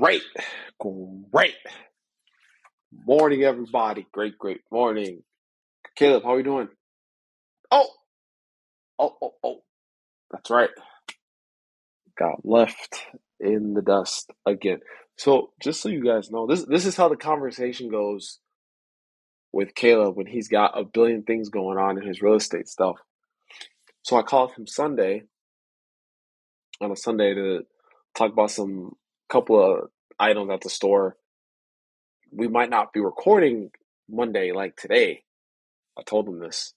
Great, great morning, everybody. Great, great morning. Caleb, how are you doing? Oh, oh, oh, oh. That's right. Got left in the dust again. So, just so you guys know, this this is how the conversation goes with Caleb when he's got a billion things going on in his real estate stuff. So I called him Sunday on a Sunday to talk about some couple of items at the store. We might not be recording Monday like today. I told him this.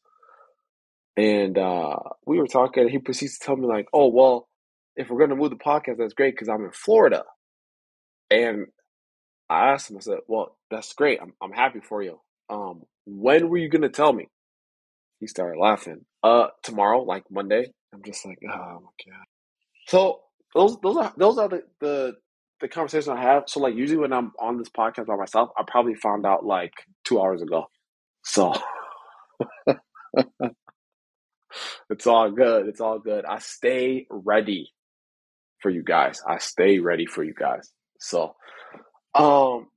And uh, we were talking, and he proceeds to tell me, like, oh, well, if we're going to move the podcast, that's great because I'm in Florida. And I asked him, I said, well, that's great. I'm, I'm happy for you. Um, when were you going to tell me? He started laughing. Uh, tomorrow, like Monday. I'm just like, oh my God. So those those are those are the, the the conversation I have. So like usually when I'm on this podcast by myself, I probably found out like two hours ago. So it's all good. It's all good. I stay ready for you guys. I stay ready for you guys. So um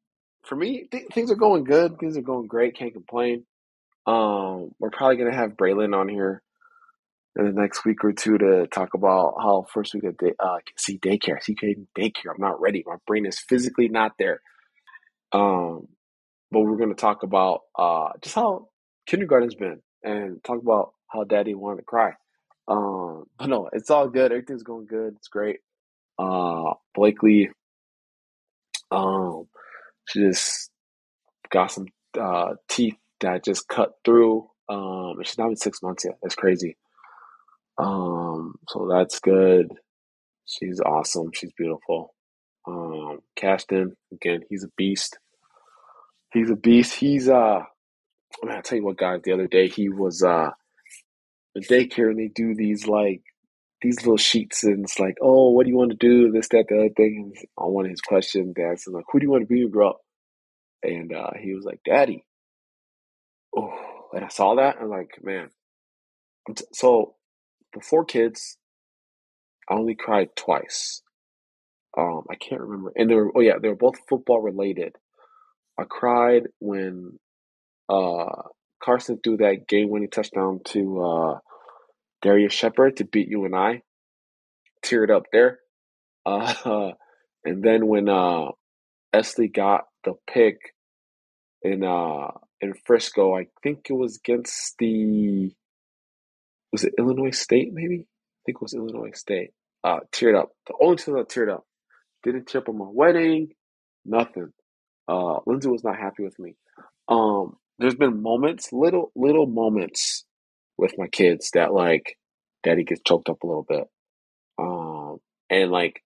for me, th- things are going good. Things are going great. Can't complain. Um, we're probably gonna have Braylon on here in the next week or two to talk about how first week of day, uh, see daycare, see daycare. I'm not ready. My brain is physically not there. Um, but we're going to talk about uh, just how kindergarten's been and talk about how daddy wanted to cry. Um, but no, it's all good. Everything's going good. It's great. Uh, Blakely, um, she just got some uh, teeth that just cut through. Um, she's not been six months yet. That's crazy. Um, so that's good. She's awesome. She's beautiful. Um, Cashton, again, he's a beast. He's a beast. He's uh I mean, I'll tell you what, guys, the other day he was uh the daycare and they do these like these little sheets and it's like, oh, what do you want to do? This, that, the other thing. And on one of his questions, they him like, who do you want to be when grow up? And uh, he was like, Daddy. Oh, and I saw that. I'm like, man. So before kids, I only cried twice. Um, I can't remember, and they were oh yeah, they were both football related. I cried when uh, Carson threw that game-winning touchdown to uh, Darius Shepherd to beat you and I. Teared up there, uh, and then when uh, Esley got the pick in uh, in Frisco, I think it was against the was it Illinois State maybe? I think it was Illinois State. Uh, teared up. The only time I teared up. Didn't tear up on my wedding. Nothing. Uh, Lindsay was not happy with me. Um, there's been moments, little little moments, with my kids that like, daddy gets choked up a little bit. Um, and like,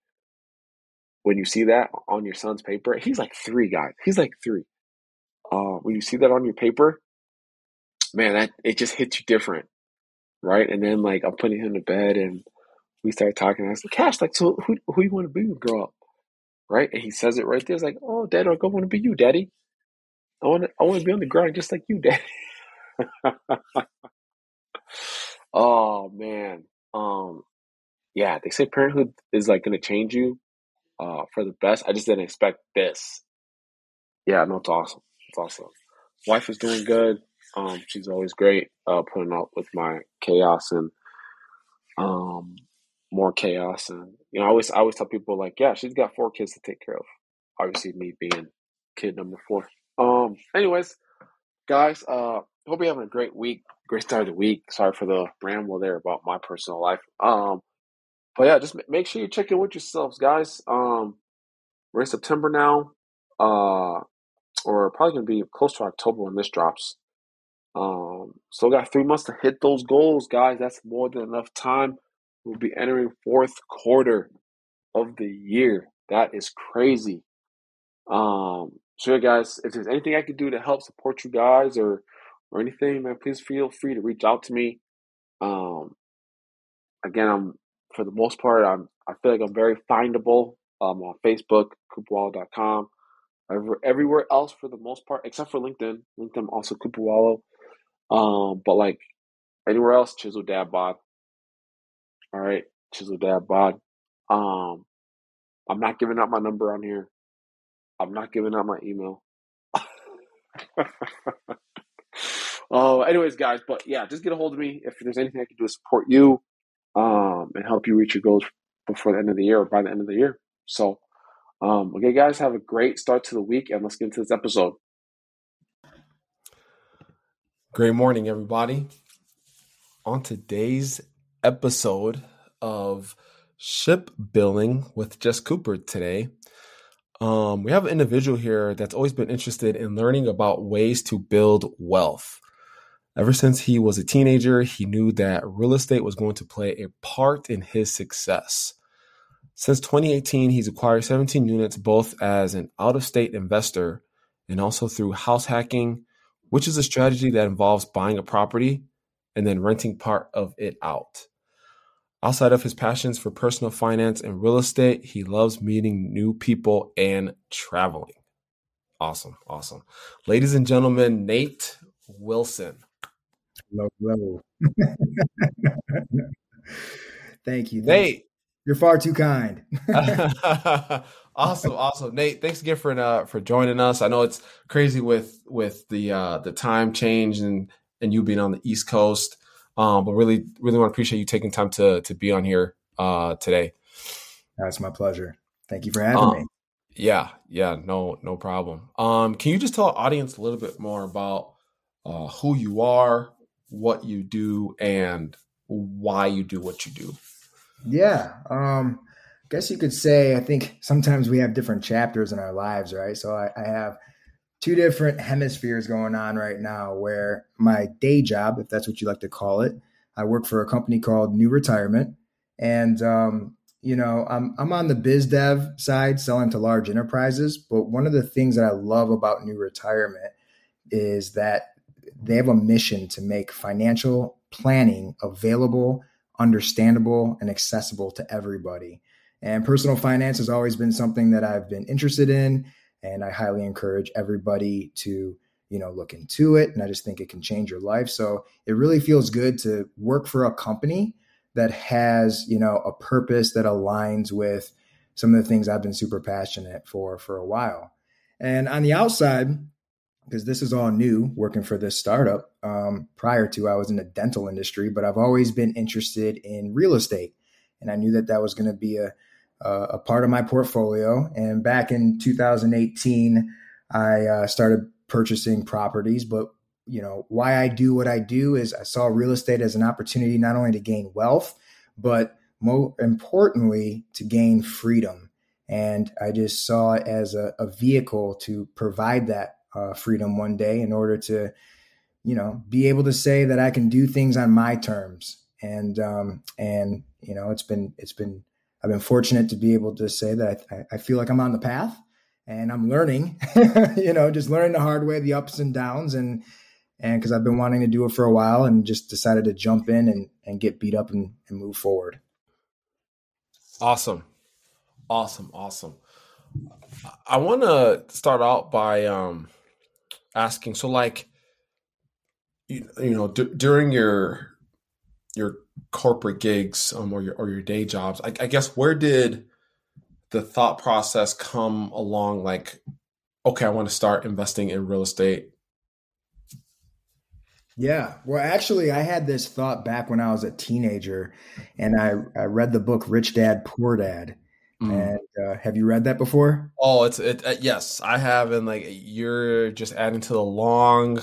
when you see that on your son's paper, he's like three, guys. He's like three. Uh, when you see that on your paper, man, that it just hits you different right? And then like I'm putting him to bed, and we start talking. I was like, "Cash, like, so who who you want to be when you grow up?" Right? And he says it right there. It's like, "Oh, Dad, I go want to be you, Daddy. I want to I want to be on the ground just like you, Daddy." oh man, um, yeah, they say parenthood is like going to change you uh, for the best. I just didn't expect this. Yeah, no, it's awesome. It's awesome. Wife is doing good. Um, she's always great, uh, putting up with my chaos and um, more chaos. And you know, I always I always tell people like, yeah, she's got four kids to take care of. Obviously, me being kid number four. Um, anyways, guys, uh, hope you're having a great week, great start of the week. Sorry for the ramble there about my personal life. Um, but yeah, just make sure you check in with yourselves, guys. Um, we're in September now. Uh, or probably gonna be close to October when this drops. Um, still got three months to hit those goals, guys. That's more than enough time. We'll be entering fourth quarter of the year. That is crazy. Um, so yeah, guys, if there's anything I could do to help support you guys or or anything, man, please feel free to reach out to me. Um, again, I'm for the most part, I'm I feel like I'm very findable. Um, on Facebook, cooperwallow.com. Everywhere else, for the most part, except for LinkedIn. LinkedIn also Cooper Wallow. Um, but like anywhere else, Chisel Dad Bod. All right, Chisel Dad Bod. Um, I'm not giving out my number on here. I'm not giving out my email. uh, anyways, guys, but yeah, just get a hold of me if there's anything I can do to support you um, and help you reach your goals before the end of the year or by the end of the year. So, um, okay, guys, have a great start to the week, and let's get into this episode. Great morning, everybody. On today's episode of Shipbuilding with Jess Cooper today, um, we have an individual here that's always been interested in learning about ways to build wealth. Ever since he was a teenager, he knew that real estate was going to play a part in his success. Since 2018, he's acquired 17 units both as an out of state investor and also through house hacking, which is a strategy that involves buying a property and then renting part of it out. Outside of his passions for personal finance and real estate, he loves meeting new people and traveling. Awesome, awesome. Ladies and gentlemen, Nate Wilson. Hello, hello. Thank you. Nate. You're far too kind. awesome, awesome, Nate. Thanks again for uh, for joining us. I know it's crazy with with the uh, the time change and and you being on the East Coast. Um, but really, really want to appreciate you taking time to to be on here uh, today. That's my pleasure. Thank you for having um, me. Yeah, yeah, no, no problem. Um, can you just tell our audience a little bit more about uh, who you are, what you do, and why you do what you do? Yeah, um, guess you could say. I think sometimes we have different chapters in our lives, right? So I, I have two different hemispheres going on right now where my day job, if that's what you like to call it, I work for a company called New Retirement. And, um, you know, I'm, I'm on the biz dev side selling to large enterprises. But one of the things that I love about New Retirement is that they have a mission to make financial planning available, understandable, and accessible to everybody. And personal finance has always been something that I've been interested in and I highly encourage everybody to you know look into it and i just think it can change your life. So it really feels good to work for a company that has you know a purpose that aligns with some of the things i've been super passionate for for a while. And on the outside because this is all new working for this startup um, prior to i was in the dental industry but i've always been interested in real estate and i knew that that was going to be a uh, a part of my portfolio. And back in 2018, I uh, started purchasing properties. But you know why I do what I do is I saw real estate as an opportunity not only to gain wealth, but more importantly to gain freedom. And I just saw it as a, a vehicle to provide that uh, freedom one day in order to, you know, be able to say that I can do things on my terms. And um, and you know, it's been it's been I've been fortunate to be able to say that I, I feel like I'm on the path and I'm learning, you know, just learning the hard way, the ups and downs. And, and cause I've been wanting to do it for a while and just decided to jump in and, and get beat up and, and move forward. Awesome. Awesome. Awesome. I want to start out by um, asking, so like, you, you know, d- during your, your corporate gigs um, or your or your day jobs, I, I guess where did the thought process come along? Like, okay, I want to start investing in real estate. Yeah. Well, actually, I had this thought back when I was a teenager, and I, I read the book Rich Dad Poor Dad. Mm. And uh, have you read that before? Oh, it's it. Uh, yes, I have. And like, you're just adding to the long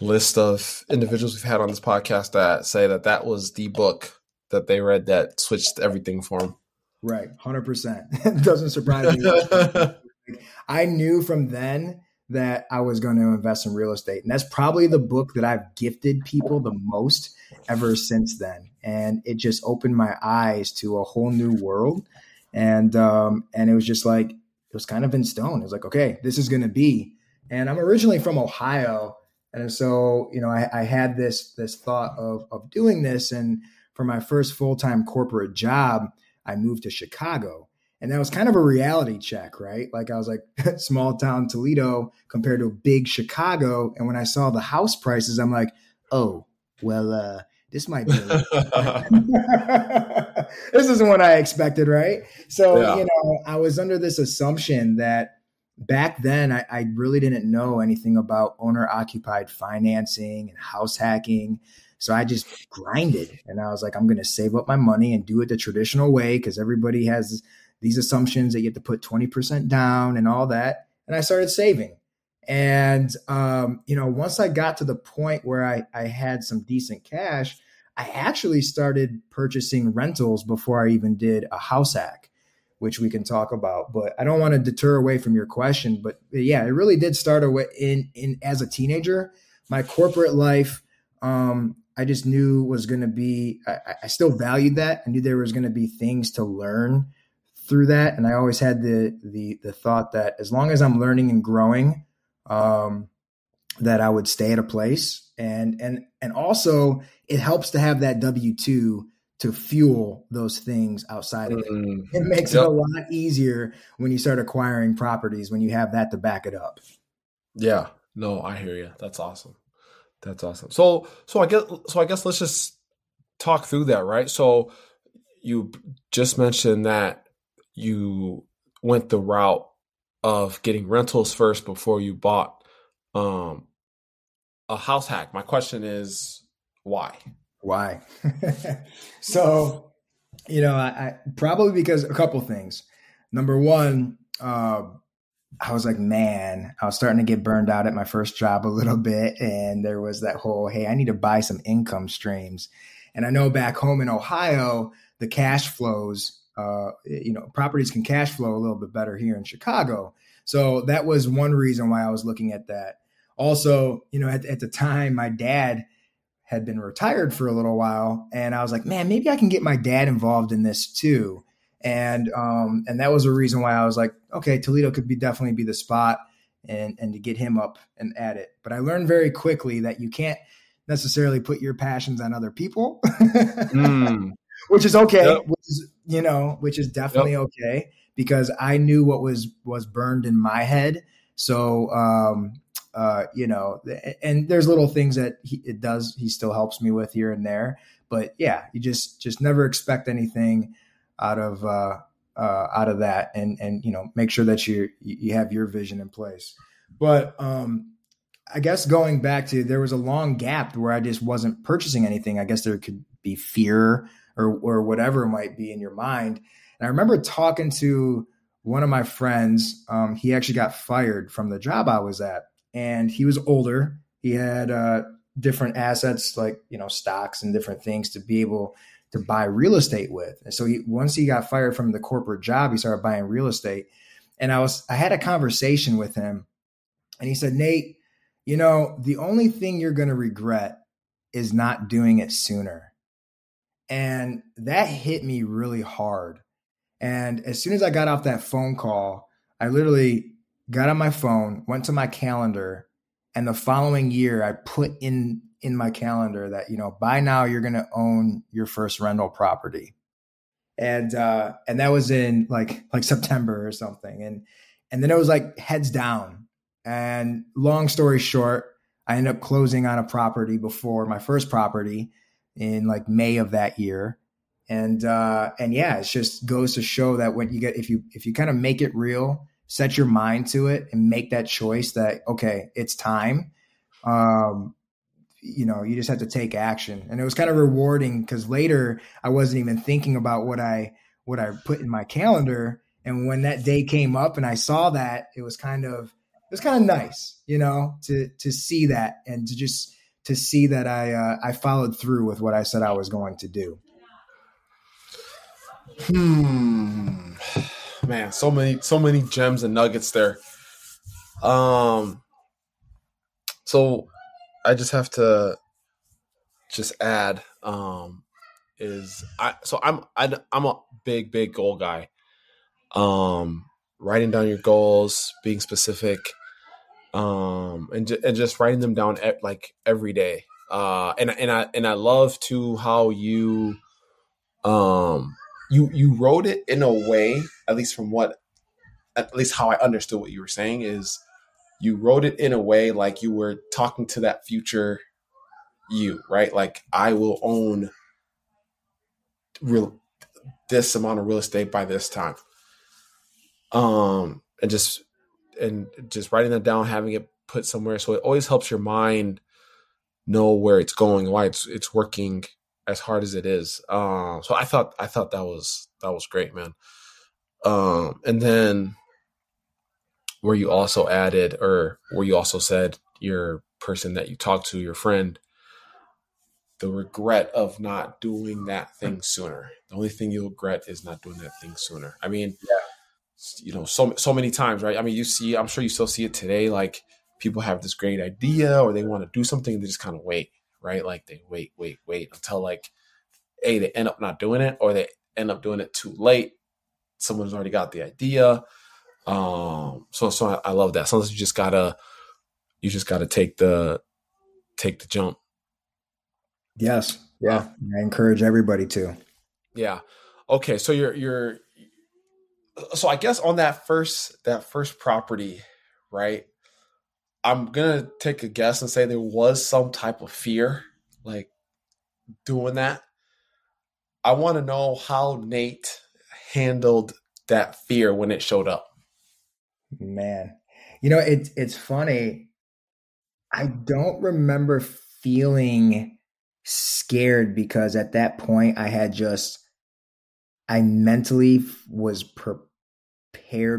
list of individuals we've had on this podcast that say that that was the book that they read that switched everything for them. Right, hundred percent. Doesn't surprise me. I knew from then that I was going to invest in real estate, and that's probably the book that I've gifted people the most ever since then. And it just opened my eyes to a whole new world, and um, and it was just like it was kind of in stone. It was like, okay, this is going to be. And I'm originally from Ohio, and so, you know, I, I had this this thought of of doing this. And for my first full time corporate job, I moved to Chicago. And that was kind of a reality check, right? Like I was like small town Toledo compared to big Chicago. And when I saw the house prices, I'm like, oh, well, uh, this might be this isn't what I expected, right? So, yeah. you know, I was under this assumption that back then I, I really didn't know anything about owner occupied financing and house hacking. So I just grinded and I was like, I'm going to save up my money and do it the traditional way because everybody has these assumptions that you have to put 20% down and all that. And I started saving. And, um, you know, once I got to the point where I, I had some decent cash, I actually started purchasing rentals before I even did a house hack, which we can talk about. But I don't want to deter away from your question. But yeah, it really did start away in, in as a teenager. My corporate life, um, I just knew was going to be, I, I, still valued that. I knew there was going to be things to learn through that. And I always had the, the, the thought that as long as I'm learning and growing, um, that I would stay at a place. And, and, and also it helps to have that W 2 to fuel those things outside of it. Mm-hmm. It makes yep. it a lot easier when you start acquiring properties when you have that to back it up. Yeah. No, I hear you. That's awesome. That's awesome. So so I guess so I guess let's just talk through that, right? So you just mentioned that you went the route of getting rentals first before you bought um a house hack. My question is why? Why? so, you know, I, I, probably because a couple things. Number one, uh, I was like, man, I was starting to get burned out at my first job a little bit. And there was that whole, hey, I need to buy some income streams. And I know back home in Ohio, the cash flows, uh, you know, properties can cash flow a little bit better here in Chicago. So that was one reason why I was looking at that. Also, you know, at, at the time, my dad had been retired for a little while. And I was like, man, maybe I can get my dad involved in this too and um, and that was a reason why I was like, okay, Toledo could be definitely be the spot, and and to get him up and at it. But I learned very quickly that you can't necessarily put your passions on other people, mm. which is okay, yep. which is you know, which is definitely yep. okay because I knew what was was burned in my head. So um, uh, you know, and there's little things that he, it does. He still helps me with here and there, but yeah, you just just never expect anything out of uh, uh, out of that, and and you know make sure that you you have your vision in place. But um, I guess going back to there was a long gap where I just wasn't purchasing anything. I guess there could be fear or or whatever might be in your mind. And I remember talking to one of my friends. Um, he actually got fired from the job I was at, and he was older. He had uh, different assets like you know stocks and different things to be able to buy real estate with. And so he, once he got fired from the corporate job, he started buying real estate. And I was I had a conversation with him and he said, "Nate, you know, the only thing you're going to regret is not doing it sooner." And that hit me really hard. And as soon as I got off that phone call, I literally got on my phone, went to my calendar, and the following year I put in in my calendar that you know by now you're going to own your first rental property. And uh and that was in like like september or something. And and then it was like heads down. And long story short i ended up closing on a property before my first property in like may of that year. And uh and yeah it just goes to show that when you get if you if you kind of make it real set your mind to it and make that choice that okay it's time. Um you know you just have to take action. And it was kind of rewarding because later i wasn't even thinking about what i what i put in my calendar. And when that day came up and i saw that it was kind of it was kind of nice you know to to see that and to just to see that i uh, i followed through with what i said i was going to do. Hmm man so many so many gems and nuggets there um so I just have to just add um is I so I'm I, I'm a big big goal guy. Um writing down your goals, being specific um and and just writing them down at, like every day. Uh and and I and I love to how you um you you wrote it in a way at least from what at least how I understood what you were saying is you wrote it in a way like you were talking to that future you, right? Like I will own real this amount of real estate by this time. Um and just and just writing that down, having it put somewhere. So it always helps your mind know where it's going, why it's it's working as hard as it is. Uh, so I thought I thought that was that was great, man. Um, and then where you also added, or where you also said your person that you talked to, your friend, the regret of not doing that thing sooner. The only thing you regret is not doing that thing sooner. I mean, yeah. you know, so so many times, right? I mean, you see, I'm sure you still see it today. Like people have this great idea, or they want to do something, they just kind of wait, right? Like they wait, wait, wait until like, a they end up not doing it, or they end up doing it too late. Someone's already got the idea. Um, so so I, I love that. Sometimes you just gotta, you just gotta take the take the jump Yes. Yeah. I encourage everybody to. Yeah. Okay. So you're you're so I guess on that first that first property, right? I'm gonna take a guess and say there was some type of fear, like doing that. I want to know how Nate handled that fear when it showed up. Man, you know it's it's funny. I don't remember feeling scared because at that point I had just I mentally was prepared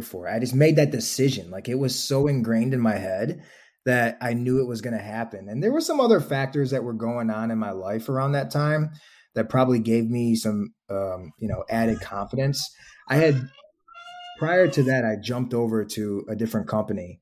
for it. I just made that decision. Like it was so ingrained in my head that I knew it was going to happen. And there were some other factors that were going on in my life around that time that probably gave me some um, you know, added confidence. I had prior to that I jumped over to a different company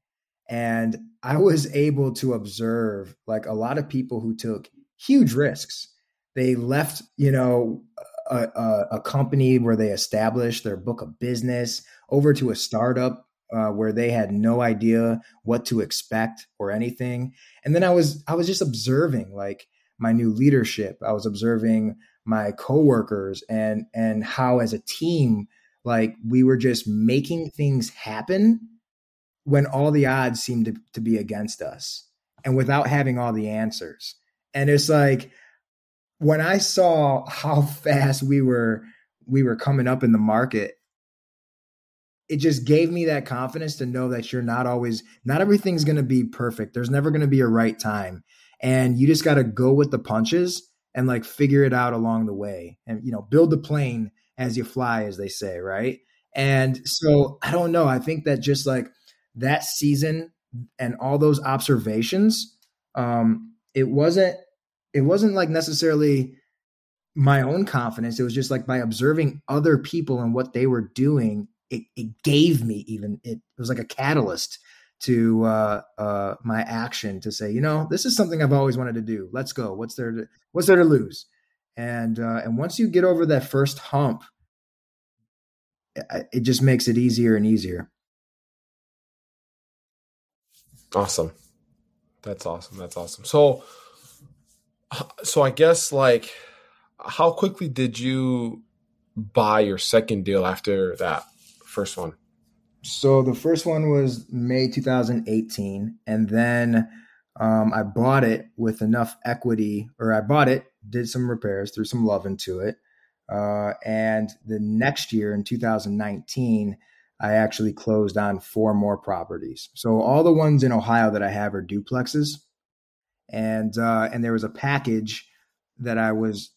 and I was able to observe like a lot of people who took huge risks. They left, you know, a, a, a company where they established their book of business over to a startup uh, where they had no idea what to expect or anything. And then I was I was just observing like my new leadership. I was observing my coworkers and and how as a team like we were just making things happen when all the odds seemed to, to be against us and without having all the answers. And it's like when I saw how fast we were we were coming up in the market, it just gave me that confidence to know that you're not always not everything's going to be perfect. There's never going to be a right time. And you just got to go with the punches and like figure it out along the way and you know, build the plane as you fly as they say, right? And so I don't know, I think that just like that season and all those observations um it wasn't it wasn't like necessarily my own confidence. It was just like by observing other people and what they were doing, it, it gave me even it, it was like a catalyst to uh, uh, my action to say, you know, this is something I've always wanted to do. Let's go. What's there to what's there to lose? And uh, and once you get over that first hump, it, it just makes it easier and easier. Awesome. That's awesome. That's awesome. So so I guess like how quickly did you buy your second deal after that first one? So the first one was May 2018, and then um, I bought it with enough equity, or I bought it, did some repairs, threw some love into it, uh, and the next year in 2019, I actually closed on four more properties. So all the ones in Ohio that I have are duplexes and uh, and there was a package that I was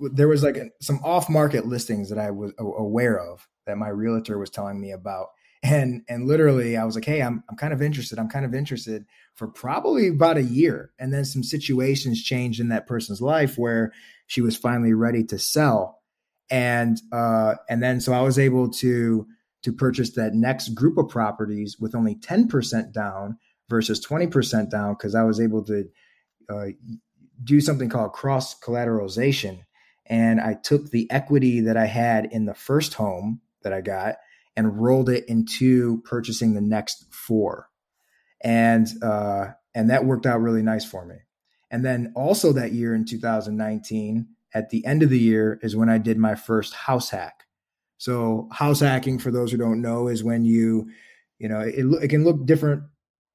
there was like some off market listings that I was aware of that my realtor was telling me about. And and literally I was like, hey, I'm I'm kind of interested. I'm kind of interested for probably about a year. And then some situations changed in that person's life where she was finally ready to sell. And uh and then so I was able to to purchase that next group of properties with only 10% down versus 20% down because I was able to uh, do something called cross collateralization. And I took the equity that I had in the first home that I got and rolled it into purchasing the next four. And uh, and that worked out really nice for me. And then also that year in 2019, at the end of the year is when I did my first house hack. So house hacking, for those who don't know, is when you, you know, it, it can look different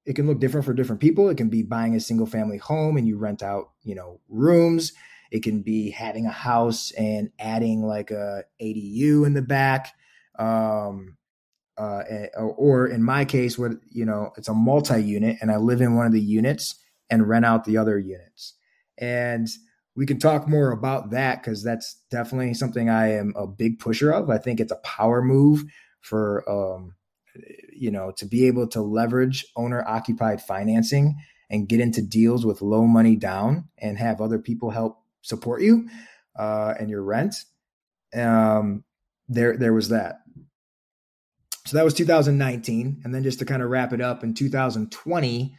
it can look different for different people. It can be buying a single family home and you rent out, you know, rooms. It can be having a house and adding like a ADU in the back. Um, uh, or in my case, what you know, it's a multi-unit, and I live in one of the units and rent out the other units. And we can talk more about that because that's definitely something I am a big pusher of. I think it's a power move for um, you know to be able to leverage owner occupied financing and get into deals with low money down and have other people help support you uh, and your rent. Um, there, there was that. So that was 2019, and then just to kind of wrap it up in 2020,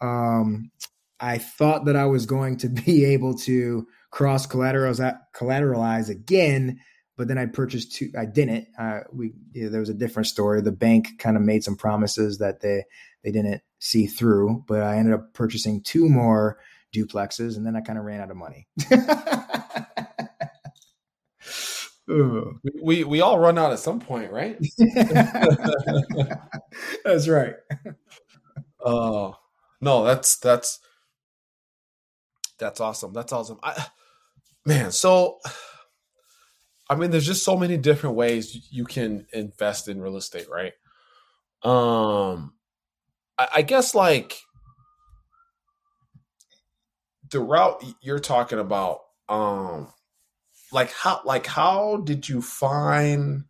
um, I thought that I was going to be able to cross collateralize, collateralize again, but then I purchased two. I didn't. Uh, we you know, there was a different story. The bank kind of made some promises that they they didn't see through, but I ended up purchasing two more duplexes, and then I kind of ran out of money. we we all run out at some point, right? that's right. Oh uh, no, that's that's that's awesome. That's awesome. I man, so I mean, there's just so many different ways you can invest in real estate, right? Um, I, I guess like the route you're talking about, um, like how like how did you find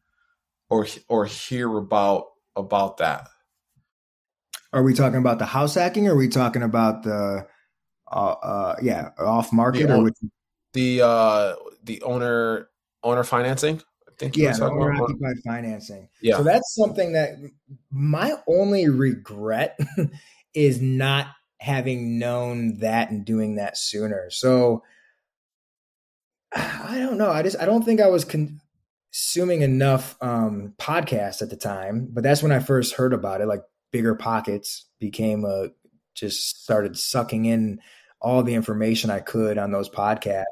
or or hear about about that? Are we talking about the house hacking? Or are we talking about the uh, uh yeah off market the, or the uh the owner owner financing? I think yeah, owner occupied financing. Yeah, so that's something that my only regret is not having known that and doing that sooner. So I don't know. I just I don't think I was consuming enough um, podcasts at the time, but that's when I first heard about it. Like BiggerPockets became a just started sucking in all the information I could on those podcasts,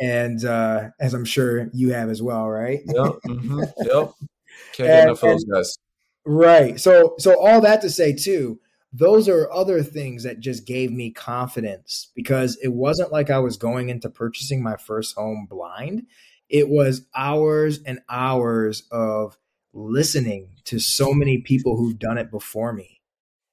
and uh, as I'm sure you have as well, right? Yep. Mm-hmm, yep. Can't get enough of those guys. Right. So so all that to say too those are other things that just gave me confidence because it wasn't like I was going into purchasing my first home blind. It was hours and hours of listening to so many people who've done it before me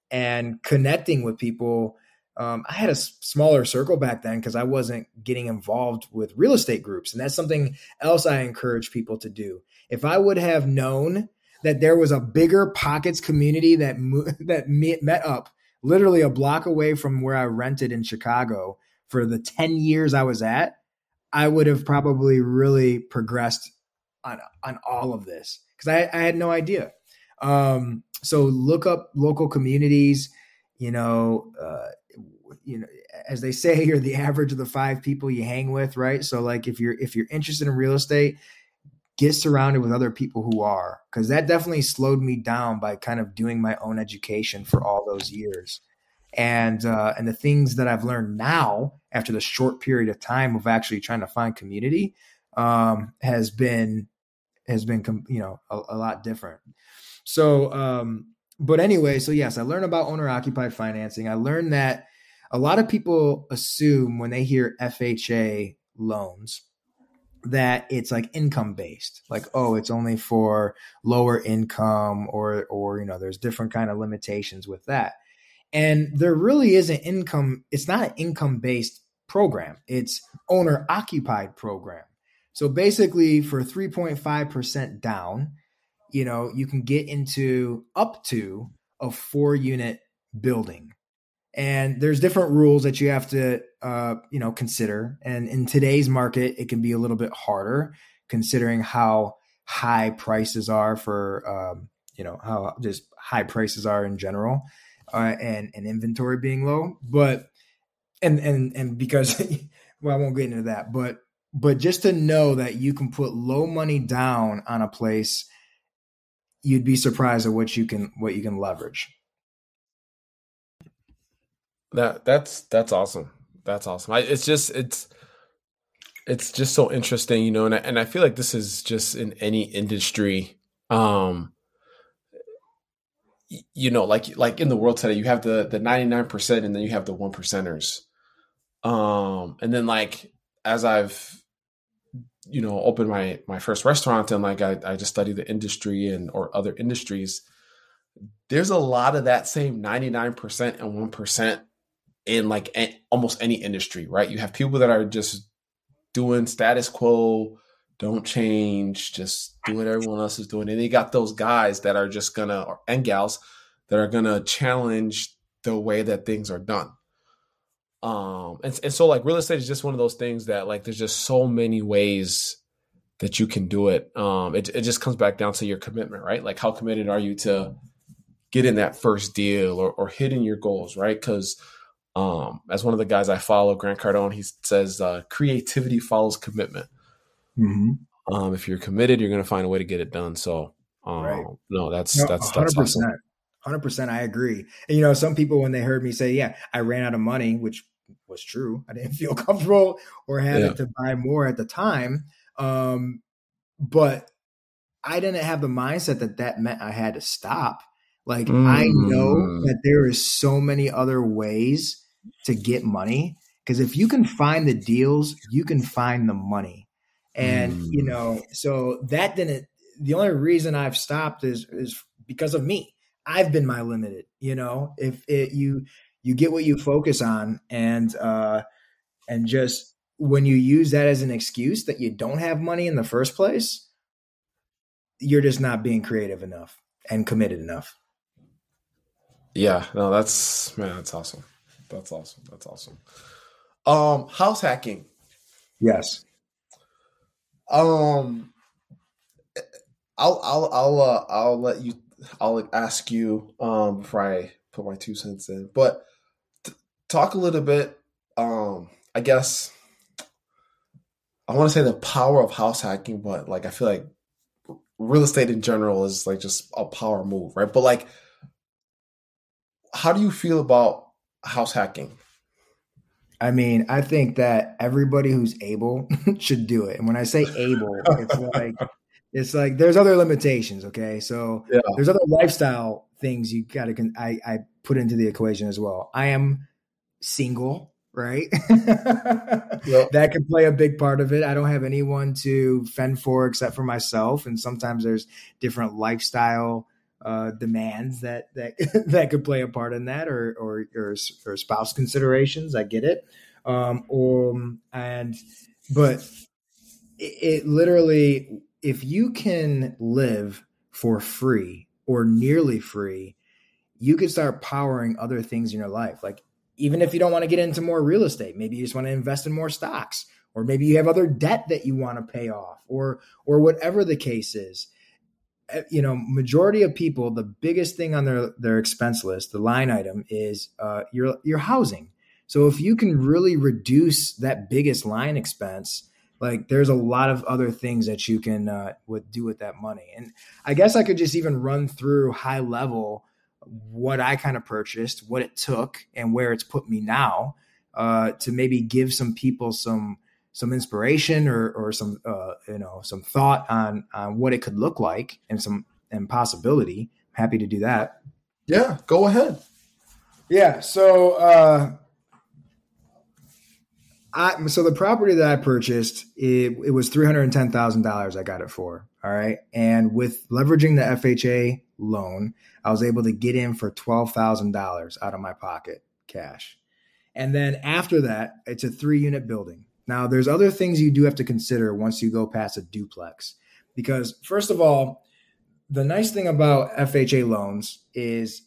and connecting with people. Um, I had a smaller circle back then because I wasn't getting involved with real estate groups. And that's something else I encourage people to do. If I would have known that there was a BiggerPockets community that that met up literally a block away from where I rented in Chicago for the 10 years I was at, I would have probably really progressed on on all of this because I, I, had no idea. Um, so look up local communities. You know, uh, you know, as they say, you're the average of the five people you hang with, right? So like if you're if you're interested in real estate, get surrounded with other people who are because that definitely slowed me down by kind of doing my own education for all those years. And uh, and the things that i've learned now after the short period of time of actually trying to find community um, has been has been you know a, a lot different. So um, but anyway so yes i learned about owner occupied financing. I learned that a lot of people assume when they hear fha loans that it's like income based like oh it's only for lower income or or you know there's different kind of limitations with that. And there really is an income it's not an income based program. It's owner occupied program. So basically for 3.5% down you know you can get into up to a four unit building and there's different rules that you have to uh, you know consider. And in today's market it can be a little bit harder considering how high prices are for um, you know how just high prices are in general uh, and and inventory being low. But and and and because well i won't get into that but but just to know that you can put low money down on a place you'd be surprised at what you can what you can leverage that that's that's awesome. That's awesome. I, it's just it's it's just so interesting, you know, and I, and I feel like this is just in any industry. Um, you know, like like in the world today, you have the the ninety nine percent, and then you have the one percenters. Um, and then like as I've you know opened my my first restaurant and like I, I just study the industry and or other industries there's a lot of that same 99% and 1% in like a, almost any industry right? You have people that are just doing status quo don't change just do what everyone else is doing. And you got those guys that are just gonna and gals that are gonna challenge the way that things are done. Um and, and so like real estate is just one of those things that like there's just so many ways that you can do it. Um it, it just comes back down to your commitment right? Like how committed are you to getting that first deal or, or hitting your goals right? Because um as one of the guys i follow grant cardone he says uh, creativity follows commitment mm-hmm. um if you're committed you're going to find a way to get it done so um right. no that's no, that's 100%. that's awesome. 100% I agree. And, you know, some people, when they heard me say, yeah, I ran out of money, which was true, I didn't feel comfortable or had yeah. to buy more at the time. Um, but I didn't have the mindset that that meant I had to stop. Like, mm. I know mm. that there is so many other ways to get money. Because if you can find the deals, you can find the money. And, mm. you know, so that didn't, the only reason I've stopped is, is because of me I've been my limited, you know, if it, you, you get what you focus on and, uh, and just when you use that as an excuse that you don't have money in the first place, you're just not being creative enough and committed enough. Yeah, no, that's man, that's awesome. That's awesome. That's awesome. Um, house hacking. Yes. Um, I'll I'll I'll uh, I'll let you I'll ask you um, before I put my two cents in. But t- talk a little bit. Um, I guess I want to say the power of house hacking, but like I feel like real estate in general is like just a power move, right? But like, how do you feel about house hacking? I mean, I think that everybody who's able should do it. And when I say able, it's like it's like there's other limitations. Okay, so yeah. there's other lifestyle things you got to. I I put into the equation as well. I am single, right? yep. That could play a big part of it. I don't have anyone to fend for except for myself, and sometimes there's different lifestyle uh, demands that that that could play a part in that, or or or, or spouse considerations. I get it, um, um and but it, it literally if you can live for free or nearly free, you could start powering other things in your life. Like even if you don't want to get into more real estate, maybe you just want to invest in more stocks, or maybe you have other debt that you want to pay off, or or whatever the case is. Eh, you know, majority of people, the biggest thing on their their expense list, the line item, is uh, your your housing. So if you can really reduce that biggest line expense, like there's a lot of other things that you can uh, would do with that money and i guess i could just even run through high level what i kind of purchased what it took and where it's put me now uh, to maybe give some people some some inspiration or or some uh, you know some thought on on what it could look like and some and possibility I'm happy to do that yeah go ahead yeah so uh I, so the property that I purchased, it, it was three hundred and ten thousand dollars. I got it for. All right, and with leveraging the FHA loan, I was able to get in for twelve thousand dollars out of my pocket, cash. And then after that, it's a three unit building. Now, there's other things you do have to consider once you go past a duplex, because first of all, the nice thing about FHA loans is,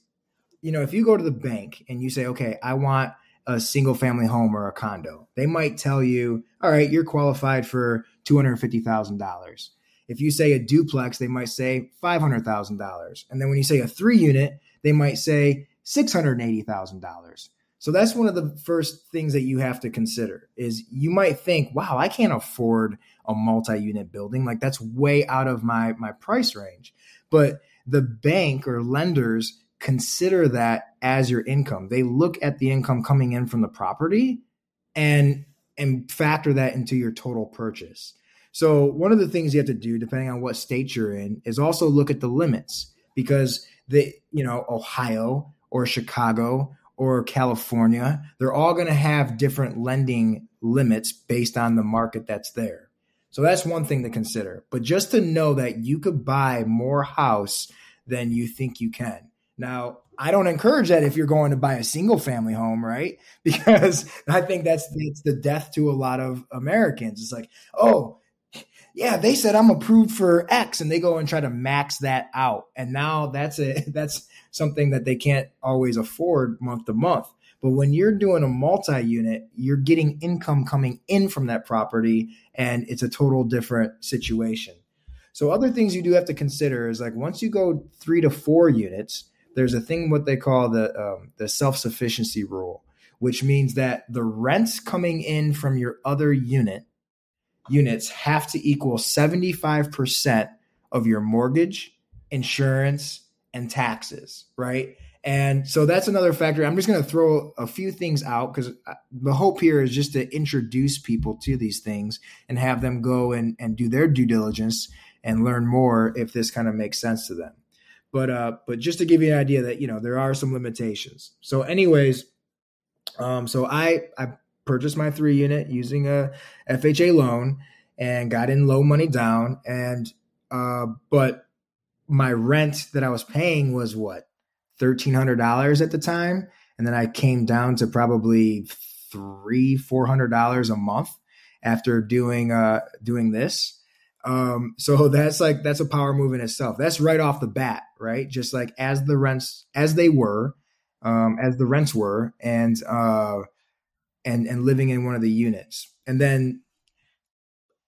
you know, if you go to the bank and you say, okay, I want a single family home or a condo. They might tell you, all right, you're qualified for $250,000. If you say a duplex, they might say $500,000. And then when you say a three unit, they might say $680,000. So that's one of the first things that you have to consider is you might think, wow, I can't afford a multi-unit building. Like that's way out of my my price range. But the bank or lenders consider that as your income. They look at the income coming in from the property and and factor that into your total purchase. So one of the things you have to do depending on what state you're in is also look at the limits because the you know Ohio or Chicago or California, they're all going to have different lending limits based on the market that's there. So that's one thing to consider. But just to know that you could buy more house than you think you can. Now, I don't encourage that if you're going to buy a single family home, right? Because I think that's it's the death to a lot of Americans. It's like, oh, yeah, they said I'm approved for X, and they go and try to max that out, and now that's a that's something that they can't always afford month to month. But when you're doing a multi-unit, you're getting income coming in from that property, and it's a total different situation. So other things you do have to consider is like once you go three to four units, there's a thing what they call the um, the self sufficiency rule, which means that the rents coming in from your other unit units have to equal 75% of your mortgage, insurance, and taxes, right? And so that's another factor. I'm just going to throw a few things out because uh, the hope here is just to introduce people to these things and have them go and, and do their due diligence and learn more if this kind of makes sense to them. But uh, but just to give you an idea that you know there are some limitations. So, anyways, um, so I I purchased my three unit using a FHA loan and got in low money down, and uh, but my rent that I was paying was what thirteen hundred dollars at the time, and then I came down to probably three four hundred dollars a month after doing uh doing this um, so that's like that's a power move in itself. That's right off the bat, right? Just like as the rents as they were, um, as the rents were, and uh, and and living in one of the units, and then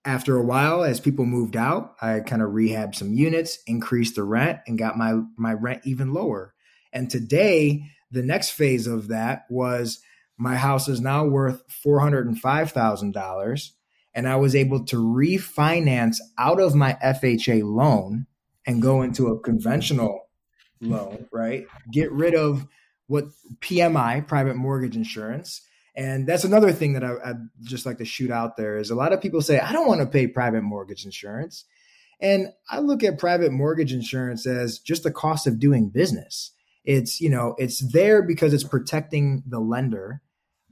after a while, as people moved out, I kind of rehabbed some units, increased the rent, and got my my rent even lower. And today, the next phase of that was my house is now worth four hundred and five thousand dollars and I was able to refinance out of my FHA loan and go into a conventional loan, right? Get rid of what PMI, private mortgage insurance. And that's another thing that I, would just like to shoot out there is a lot of people say, I don't want to pay private mortgage insurance. And I look at private mortgage insurance as just the cost of doing business. It's, you know, it's there because it's protecting the lender,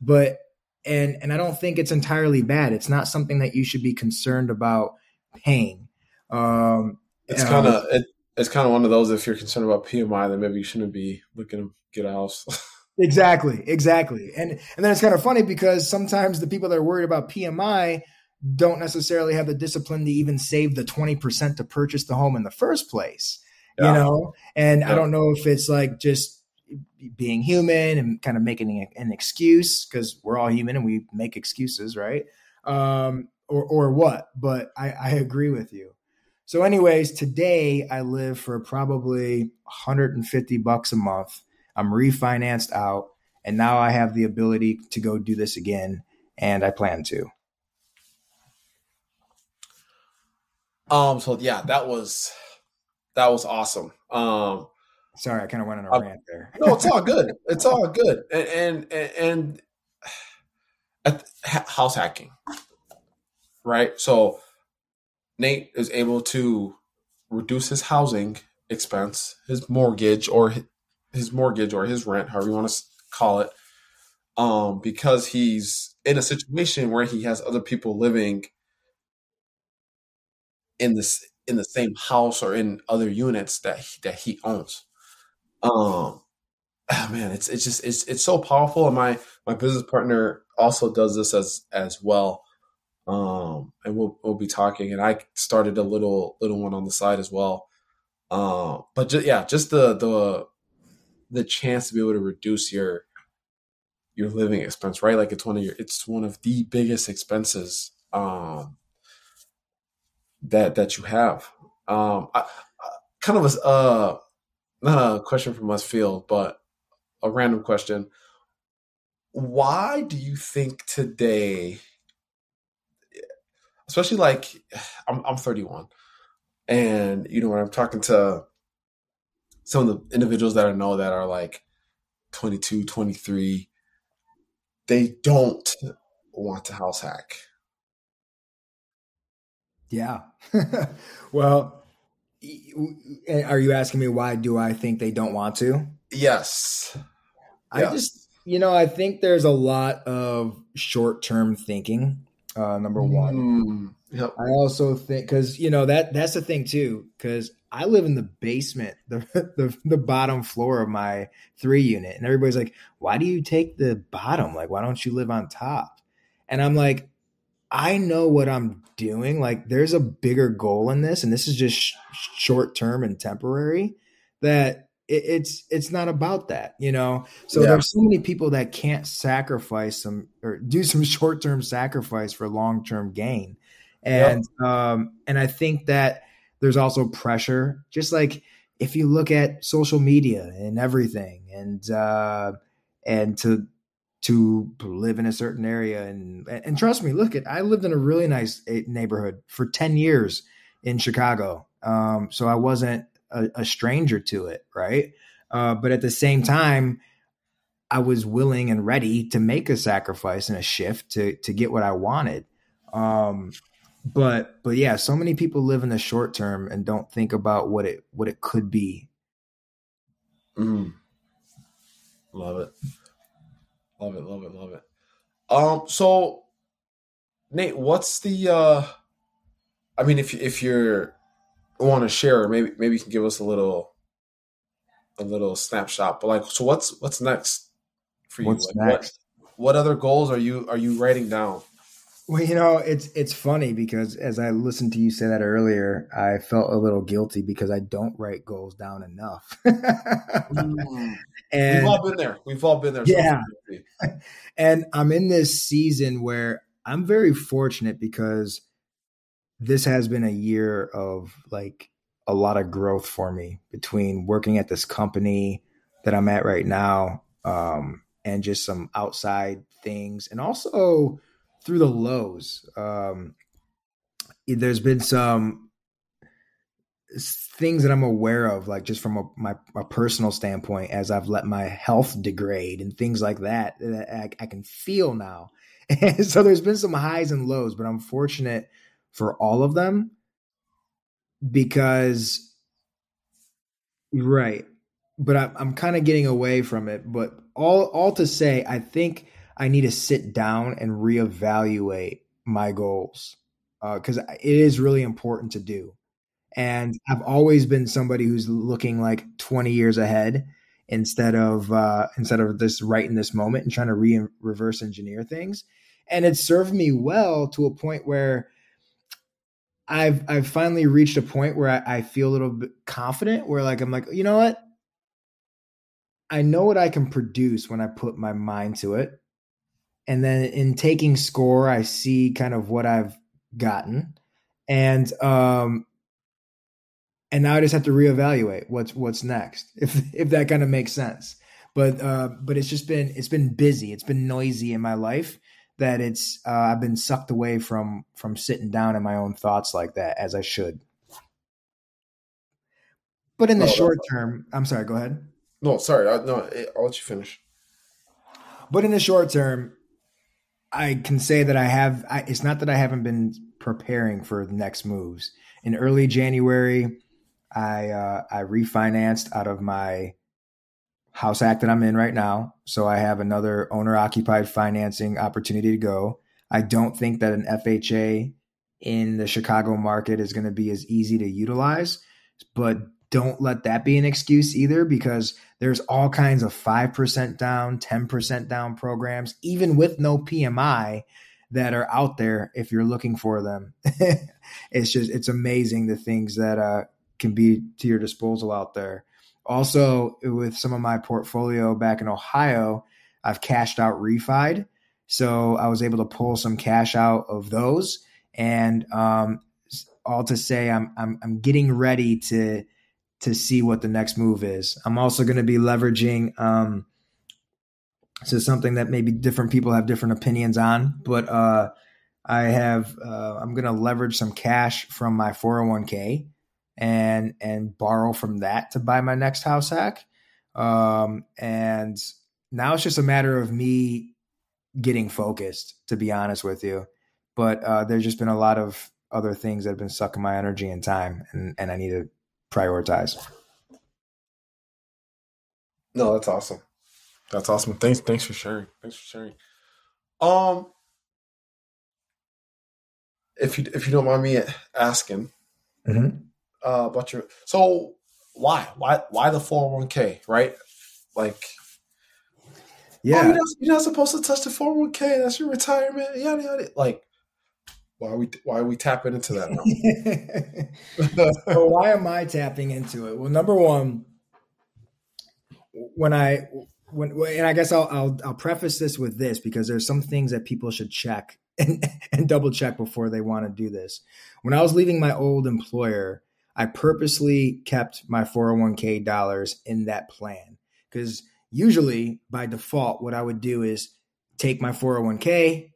but and and I don't think it's entirely bad. It's not something that you should be concerned about paying. Um, it's kind of it, it's kind of one of those. If you're concerned about PMI, then maybe you shouldn't be looking to get a house. exactly, exactly, and and then it's kind of funny because sometimes the people that are worried about PMI don't necessarily have the discipline to even save the twenty percent to purchase the home in the first place. Yeah. You know, and yeah. I don't know if it's like just being human and kind of making an excuse because we're all human and we make excuses, right? Um, or, or what? But I, I agree with you. So, anyways, today I live for probably 150 bucks a month. I'm refinanced out, and now I have the ability to go do this again, and I plan to. Um. So yeah, that was that was awesome. Um. Sorry, I kind of went on a rant there. no, it's all good. It's all good. And and, and house hacking, right? So Nate is able to reduce his housing expense, his mortgage or his mortgage or his rent, however you want to call it, um, because he's in a situation where he has other people living in this in the same house or in other units that he, that he owns. Um, oh man, it's it's just it's it's so powerful. And my my business partner also does this as as well. Um, and we'll we'll be talking. And I started a little little one on the side as well. Um, but just, yeah, just the the the chance to be able to reduce your your living expense, right? Like it's one of your it's one of the biggest expenses um that that you have. Um, I, I kind of a uh not a question from us field, but a random question. Why do you think today, especially like I'm, I'm 31, and you know when I'm talking to some of the individuals that I know that are like 22, 23, they don't want to house hack. Yeah. well, are you asking me why do I think they don't want to? Yes. I yes. just, you know, I think there's a lot of short term thinking. Uh, number one, mm. Yep. I also think because you know that that's the thing too because I live in the basement, the, the the bottom floor of my three unit, and everybody's like, "Why do you take the bottom? Like, why don't you live on top?" And I'm like, I know what I'm doing. Like, there's a bigger goal in this, and this is just sh- short term and temporary. That it, it's it's not about that, you know. So yeah. there's so many people that can't sacrifice some or do some short term sacrifice for long term gain, and yep. um and I think that there's also pressure, just like if you look at social media and everything, and uh, and to to live in a certain area and and trust me look at i lived in a really nice eh, neighborhood for 10 years in chicago. Um, so i wasn't a, a, stranger to it right? Uh, but at the same time i was willing and ready to make a sacrifice and a shift to to get what i wanted. Um, but but yeah so many people live in the short term and don't think about what it what it could be mm. love it Love it, love it, love it. Um, so Nate, what's the uh I mean if if you're want to share, maybe maybe you can give us a little a little snapshot. But like so what's what's next for you? What's like, next? What, what other goals are you are you writing down? Well, you know, it's it's funny because as I listened to you say that earlier, I felt a little guilty because I don't write goals down enough. mm. And we've all been there. We've all been there. Yeah. and I'm in this season where I'm very fortunate because this has been a year of like a lot of growth for me between working at this company that I'm at right now um, and just some outside things and also through the lows. Um, there's been some things that I'm aware of, like just from a, my a personal standpoint, as I've let my health degrade and things like that, that I, I can feel now. And so there's been some highs and lows, but I'm fortunate for all of them because, right. But I, I'm kind of getting away from it. But all all to say, I think I need to sit down and reevaluate my goals because uh, it is really important to do and I've always been somebody who's looking like 20 years ahead instead of uh, instead of this right in this moment and trying to re- reverse engineer things. And it served me well to a point where I've I've finally reached a point where I, I feel a little bit confident. Where like I'm like, you know what? I know what I can produce when I put my mind to it. And then in taking score, I see kind of what I've gotten. And um, and now I just have to reevaluate what's what's next, if if that kind of makes sense. But uh, but it's just been it's been busy, it's been noisy in my life that it's uh, I've been sucked away from from sitting down in my own thoughts like that as I should. But in the oh, short term, I'm sorry. Go ahead. No, sorry. I, no, I'll let you finish. But in the short term, I can say that I have. I, it's not that I haven't been preparing for the next moves. In early January, I uh, I refinanced out of my house hack that I'm in right now, so I have another owner occupied financing opportunity to go. I don't think that an FHA in the Chicago market is going to be as easy to utilize, but don't let that be an excuse either because there's all kinds of 5% down, 10% down programs, even with no PMI that are out there if you're looking for them. it's just, it's amazing the things that uh, can be to your disposal out there. Also, with some of my portfolio back in Ohio, I've cashed out refied. So I was able to pull some cash out of those. And um, all to say, I'm, I'm, I'm getting ready to to see what the next move is. I'm also going to be leveraging um, so something that maybe different people have different opinions on, but uh, I have uh, I'm going to leverage some cash from my 401k and and borrow from that to buy my next house hack. Um, and now it's just a matter of me getting focused, to be honest with you. But uh, there's just been a lot of other things that have been sucking my energy and time, and, and I need to prioritize. No, that's awesome. That's awesome. Thanks, thanks for sharing. Thanks for sharing. Um, if you if you don't mind me asking Mm-hmm. uh, about your so why why why the four hundred one k right like oh, Yeah. you're, not, you're not supposed to touch the four hundred one k that's your retirement yada yada like why are we why are we tapping into that so why am I tapping into it? Well, number one, when I when and I guess I'll I'll, I'll preface this with this because there's some things that people should check and, and double check before they want to do this. When I was leaving my old employer, I purposely kept my 401k dollars in that plan because usually by default, what I would do is take my 401k,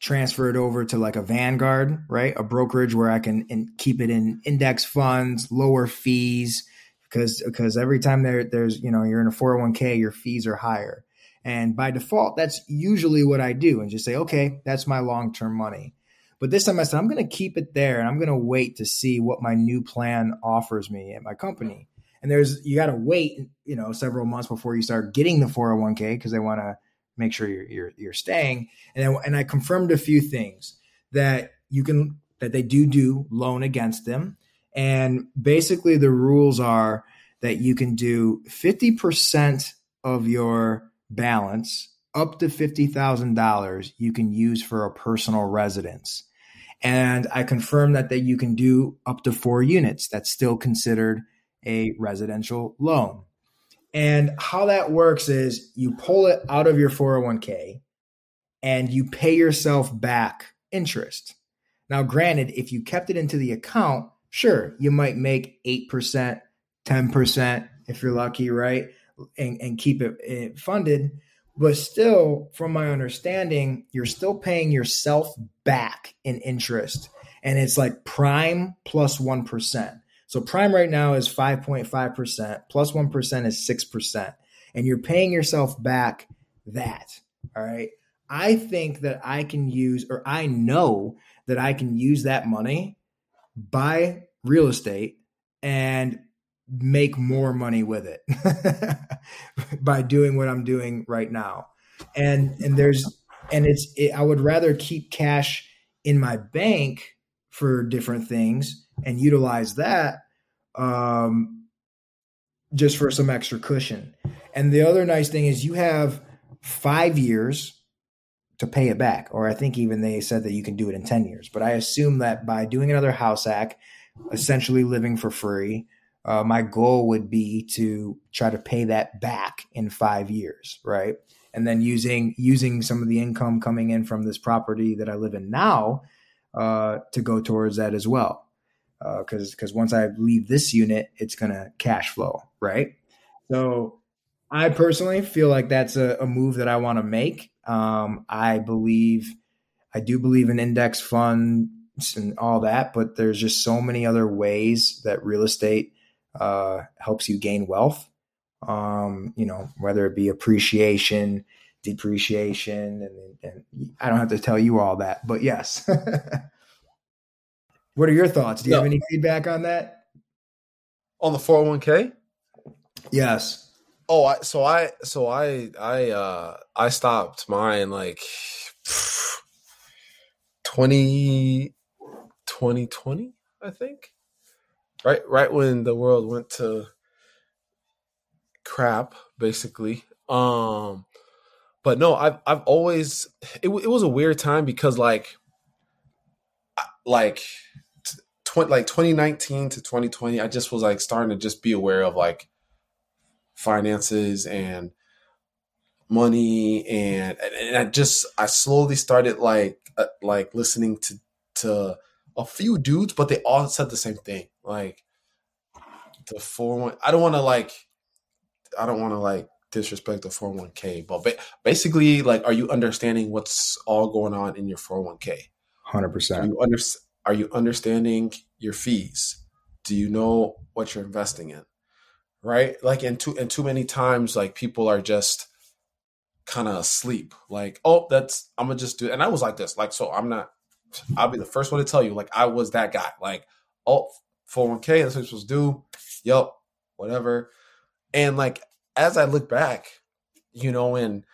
transfer it over to like a Vanguard, right? A brokerage where I can in, keep it in index funds, lower fees, because because every time there there's you know you're in a 401k, your fees are higher. And by default, that's usually what I do and just say, okay, that's my long term money. But this time I said, I'm going to keep it there and I'm going to wait to see what my new plan offers me at my company. And there's, you got to wait, you know, several months before you start getting the 401k because they want to make sure you're, you're, you're staying. And then, and I confirmed a few things that you can, that they do do loan against them. And basically the rules are that you can do 50% of your balance up to $50,000 you can use for a personal residence. And I confirmed that, that you can do up to four units. That's still considered a residential loan. And how that works is you pull it out of your 401k and you pay yourself back interest. Now, granted, if you kept it into the account, sure, you might make 8%, 10% if you're lucky, right? And, and keep it funded. But still, from my understanding, you're still paying yourself back in interest. And it's like prime plus 1. So prime right now is 5.5%, plus 1 is 6%. And you're paying yourself back that. All right. I think that I can use, or I know that I can use that money, buy real estate, and make more money with it by doing what I'm doing right now. And and there's and it's it, I would rather keep cash in my bank for different things and utilize that um, just for some extra cushion. And the other nice thing is you have five years to pay it back, or I think even they said that you can do it in ten years. But I assume that by doing another house hack, essentially living for free, uh, my goal would be to try to pay that back in five years, right? And then using using some of the income coming in from this property that I live in now uh, to go towards that as well, because uh, because once I leave this unit, it's gonna cash flow, right? So I personally feel like that's a, a move that I want to make. Um, I believe, I do believe in index funds and all that, but there's just so many other ways that real estate uh, helps you gain wealth. Um, you know, whether it be appreciation, depreciation, and, and I don't have to tell you all that, but yes. what are your thoughts? Do you no. have any feedback on that? On the 401k? Yes. Oh, I, so I, so I, I, uh, I stopped mine like 20, 2020, I think right right when the world went to crap basically um but no i've i've always it, it was a weird time because like like tw- like 2019 to 2020 i just was like starting to just be aware of like finances and money and and i just i slowly started like uh, like listening to to a few dudes but they all said the same thing like the four one. I don't want to like. I don't want to like disrespect the four one k, but ba- basically, like, are you understanding what's all going on in your four one k? Hundred percent. Are you under, Are you understanding your fees? Do you know what you're investing in? Right, like, and too and too many times, like people are just kind of asleep. Like, oh, that's I'm gonna just do. It. And I was like this. Like, so I'm not. I'll be the first one to tell you. Like, I was that guy. Like, oh, 401k, that's what you're supposed to do. Yep, whatever. And like as I look back, you know, and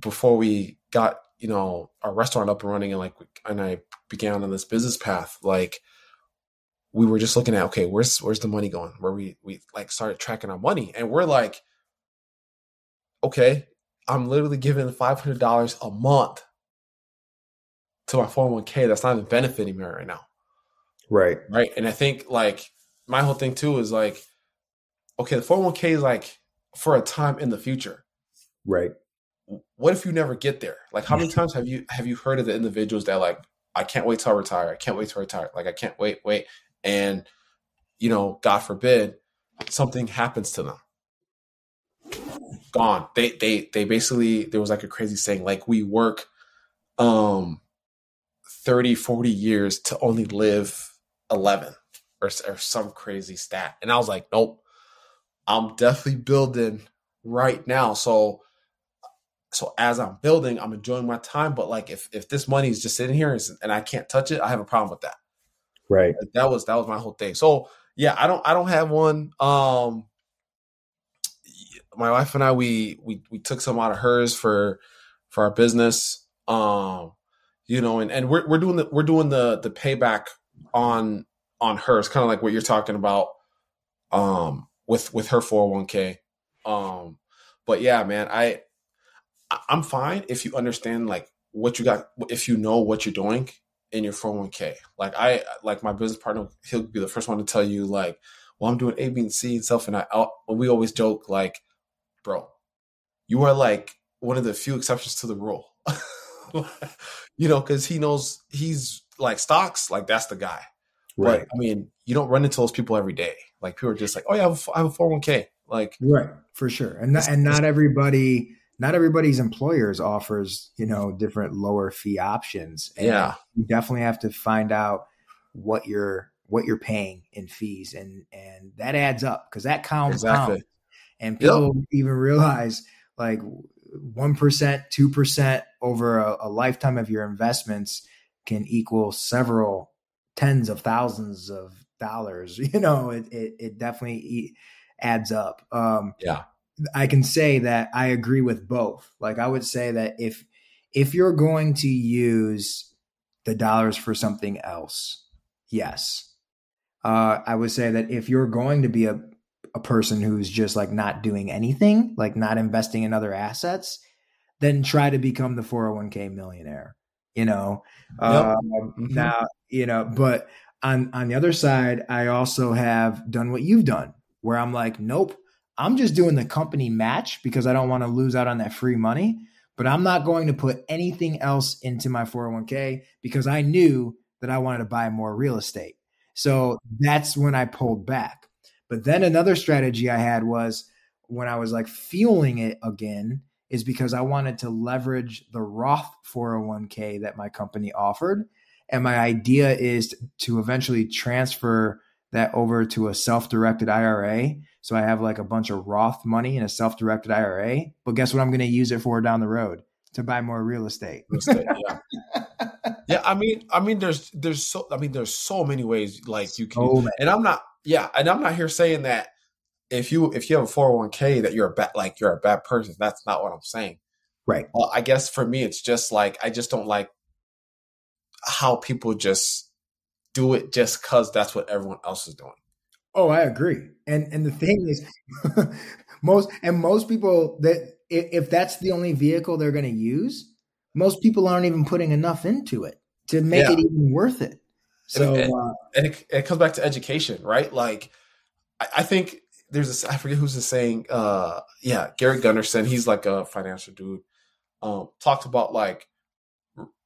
before we got, you know, our restaurant up and running and like and I began on this business path, like we were just looking at okay, where's where's the money going? Where we we like started tracking our money, and we're like, okay, I'm literally giving five hundred dollars a month to my 401k that's not even benefiting me right now. Right. Right. And I think like my whole thing too is like, okay, the 401k is like for a time in the future. Right. What if you never get there? Like how many times have you have you heard of the individuals that like, I can't wait till I retire. I can't wait to retire. Like I can't wait, wait. And you know, God forbid, something happens to them. Gone. They they they basically there was like a crazy saying, like we work um 30, 40 years to only live 11 or, or some crazy stat. And I was like, nope, I'm definitely building right now. So, so as I'm building, I'm enjoying my time. But like, if, if this money is just sitting here and I can't touch it, I have a problem with that. Right. That was, that was my whole thing. So yeah, I don't, I don't have one. Um, my wife and I, we, we, we took some out of hers for, for our business. Um, you know, and, and we're we're doing the we're doing the the payback on on her. It's kind of like what you're talking about um with with her 401k. Um but yeah, man, I I'm fine if you understand like what you got if you know what you're doing in your 401k. Like I like my business partner, he'll be the first one to tell you like, well, I'm doing A, B, and C and stuff. And I we always joke like, bro, you are like one of the few exceptions to the rule. you know, because he knows he's like stocks, like that's the guy. Right. But I mean, you don't run into those people every day. Like people are just like, oh yeah, I have, I have a 401k. Like right, for sure. And not, and not everybody, not everybody's employers offers you know different lower fee options. And yeah, you definitely have to find out what you're what you're paying in fees, and and that adds up because that counts. Exactly. And people yep. even realize like 1%, 2% over a, a, lifetime of your investments can equal several tens of thousands of dollars. You know, it, it, it definitely adds up. Um, yeah. I can say that I agree with both. Like I would say that if if you're going to use the dollars for something else, yes. Uh, I would say that if you're going to be a a person who's just like not doing anything, like not investing in other assets, then try to become the 401k millionaire. You know, yep. um, mm-hmm. now you know, but on on the other side, I also have done what you've done, where I'm like, nope, I'm just doing the company match because I don't want to lose out on that free money. But I'm not going to put anything else into my 401k because I knew that I wanted to buy more real estate. So that's when I pulled back. But then another strategy I had was when I was like fueling it again, is because I wanted to leverage the Roth 401k that my company offered. And my idea is to eventually transfer that over to a self directed IRA. So I have like a bunch of Roth money in a self directed IRA. But guess what I'm going to use it for down the road? To buy more real estate. Real estate yeah. yeah, I mean, I mean, there's, there's so, I mean, there's so many ways like you can, so and I'm not, yeah, and I'm not here saying that if you if you have a 401k that you're a bad like you're a bad person. That's not what I'm saying. Right. Well, I guess for me it's just like I just don't like how people just do it just cuz that's what everyone else is doing. Oh, I agree. And and the thing is most and most people that if that's the only vehicle they're going to use, most people aren't even putting enough into it to make yeah. it even worth it. So, and, uh, and it, it, comes back to education, right? Like, I, I think there's this I forget who's the saying. Uh, yeah, Gary Gunderson. He's like a financial dude. Um, talked about like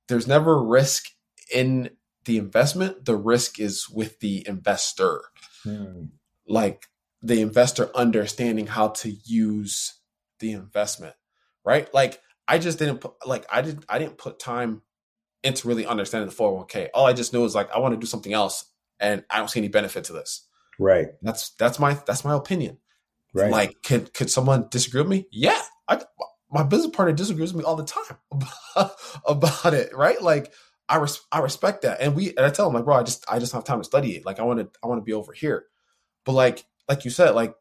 there's never risk in the investment. The risk is with the investor. Hmm. Like the investor understanding how to use the investment, right? Like I just didn't put like I didn't I didn't put time into really understanding the 401k. All I just knew is like I want to do something else and I don't see any benefit to this. Right. That's that's my that's my opinion. Right. Like could could someone disagree with me? Yeah. I my business partner disagrees with me all the time about, about it, right? Like I res- I respect that. And we and I tell him like, bro, I just I just don't have time to study it. Like I want to I want to be over here. But like like you said, like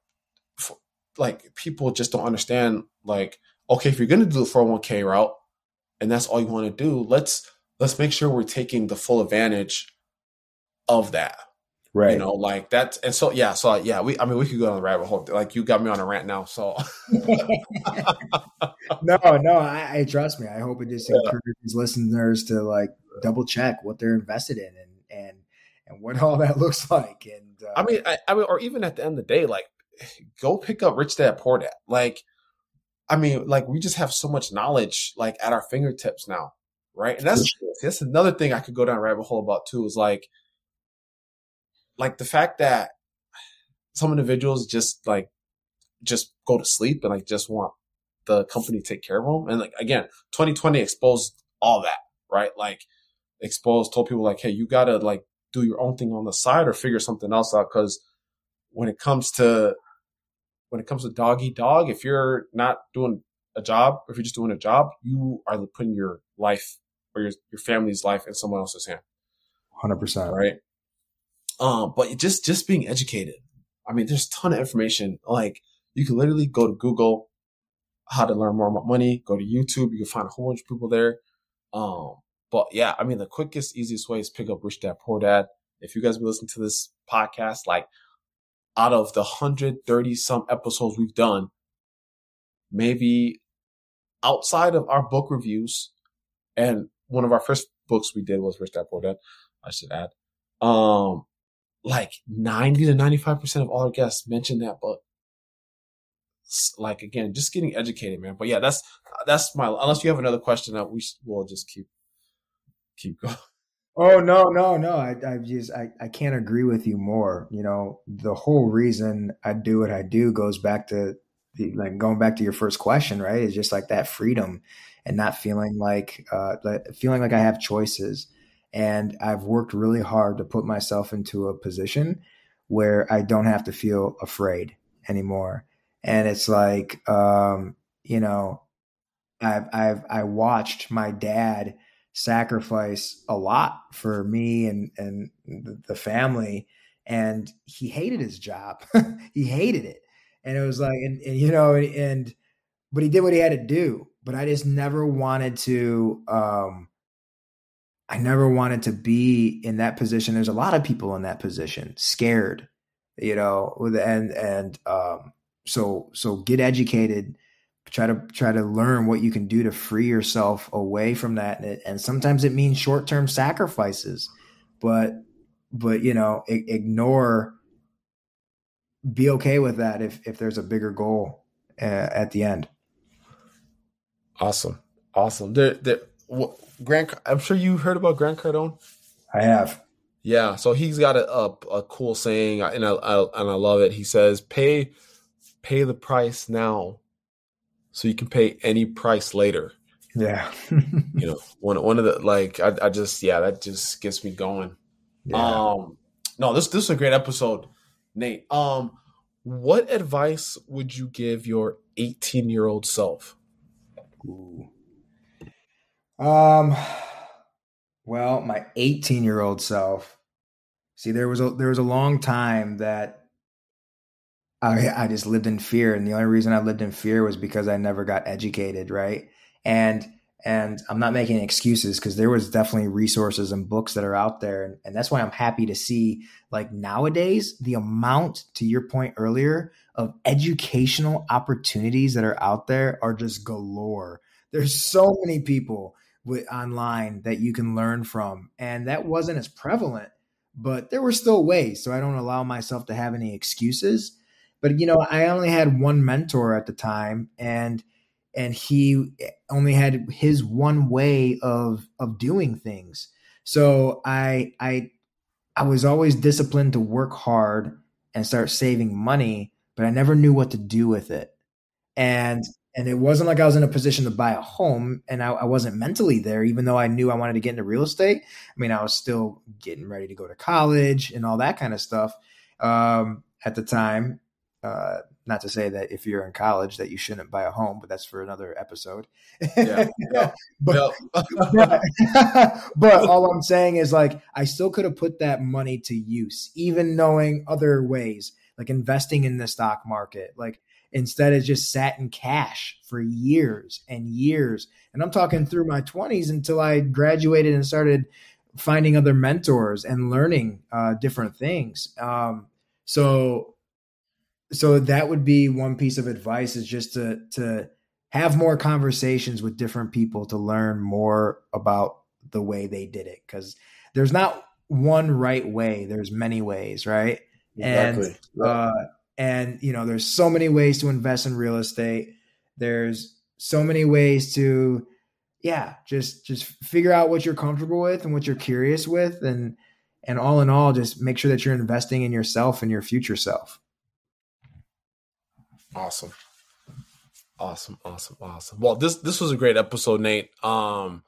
f- like people just don't understand like okay, if you're going to do the 401k route and that's all you want to do, let's let's make sure we're taking the full advantage of that. Right. You know, like that's and so yeah, so yeah, we I mean we could go on the rabbit hole. Like you got me on a rant now, so no, no, I, I, trust me. I hope it just yeah. encourages listeners to like double check what they're invested in and and and what all that looks like. And uh, I mean, I, I mean, or even at the end of the day, like go pick up Rich Dad Poor Dad. Like, I mean, like we just have so much knowledge like at our fingertips now, right? And that's that's another thing I could go down rabbit hole about too. Is like like the fact that some individuals just like just go to sleep and like just want the company take care of them. And like again, 2020 exposed all that, right? Like exposed, told people like, hey, you gotta like do your own thing on the side or figure something else out. Cause when it comes to when it comes to dog eat dog, if you're not doing a job, if you're just doing a job, you are putting your life or your your family's life in someone else's hand. Hundred percent. Right. Um, but just just being educated. I mean, there's a ton of information. Like you can literally go to Google how to learn more about money. Go to YouTube. You can find a whole bunch of people there. Um, but yeah, I mean, the quickest, easiest way is pick up Rich Dad Poor Dad. If you guys be listening to this podcast, like out of the 130 some episodes we've done, maybe outside of our book reviews, and one of our first books we did was Rich Dad Poor Dad, I should add. Um, like 90 to 95% of all our guests mention that book. Like again, just getting educated, man. But yeah, that's, that's my, unless you have another question that we will just keep, keep going. Oh no, no, no. I, I just I, I can't agree with you more. You know, the whole reason I do what I do goes back to the, like going back to your first question, right? It's just like that freedom and not feeling like uh feeling like I have choices and I've worked really hard to put myself into a position where I don't have to feel afraid anymore. And it's like, um, you know, I've, I've, I watched my dad sacrifice a lot for me and, and the family. And he hated his job. he hated it. And it was like, and, and you know, and, but he did what he had to do. But I just never wanted to, um, I never wanted to be in that position. There's a lot of people in that position, scared, you know, and and um, so so get educated, try to try to learn what you can do to free yourself away from that, and, and sometimes it means short term sacrifices, but but you know, I- ignore, be okay with that if if there's a bigger goal uh, at the end. Awesome, awesome. There, there Grant, I'm sure you heard about Grant Cardone. I have. Yeah, so he's got a, a, a cool saying, and I, I, and I love it. He says, "Pay pay the price now, so you can pay any price later." Yeah, you know, one one of the like, I, I just yeah, that just gets me going. Yeah. Um, no, this this is a great episode, Nate. Um, what advice would you give your 18 year old self? Ooh. Um, well, my 18 year old self. See, there was a there was a long time that I I just lived in fear, and the only reason I lived in fear was because I never got educated, right? And and I'm not making excuses because there was definitely resources and books that are out there, and, and that's why I'm happy to see like nowadays the amount to your point earlier of educational opportunities that are out there are just galore. There's so many people with online that you can learn from. And that wasn't as prevalent, but there were still ways. So I don't allow myself to have any excuses. But you know, I only had one mentor at the time and and he only had his one way of of doing things. So I I I was always disciplined to work hard and start saving money, but I never knew what to do with it. And and it wasn't like I was in a position to buy a home and I, I, wasn't mentally there, even though I knew I wanted to get into real estate. I mean, I was still getting ready to go to college and all that kind of stuff um, at the time. Uh, not to say that if you're in college that you shouldn't buy a home, but that's for another episode. Yeah, yeah, but, but, but all I'm saying is like I still could have put that money to use, even knowing other ways, like investing in the stock market. Like instead of just sat in cash for years and years. And I'm talking through my 20s until I graduated and started finding other mentors and learning uh, different things. Um, so, so that would be one piece of advice is just to to have more conversations with different people to learn more about the way they did it. Because there's not one right way there's many ways right? Exactly. and uh, and you know there's so many ways to invest in real estate. There's so many ways to yeah just just figure out what you're comfortable with and what you're curious with and and all in all just make sure that you're investing in yourself and your future self awesome. Awesome awesome awesome. Well this this was a great episode nate. Um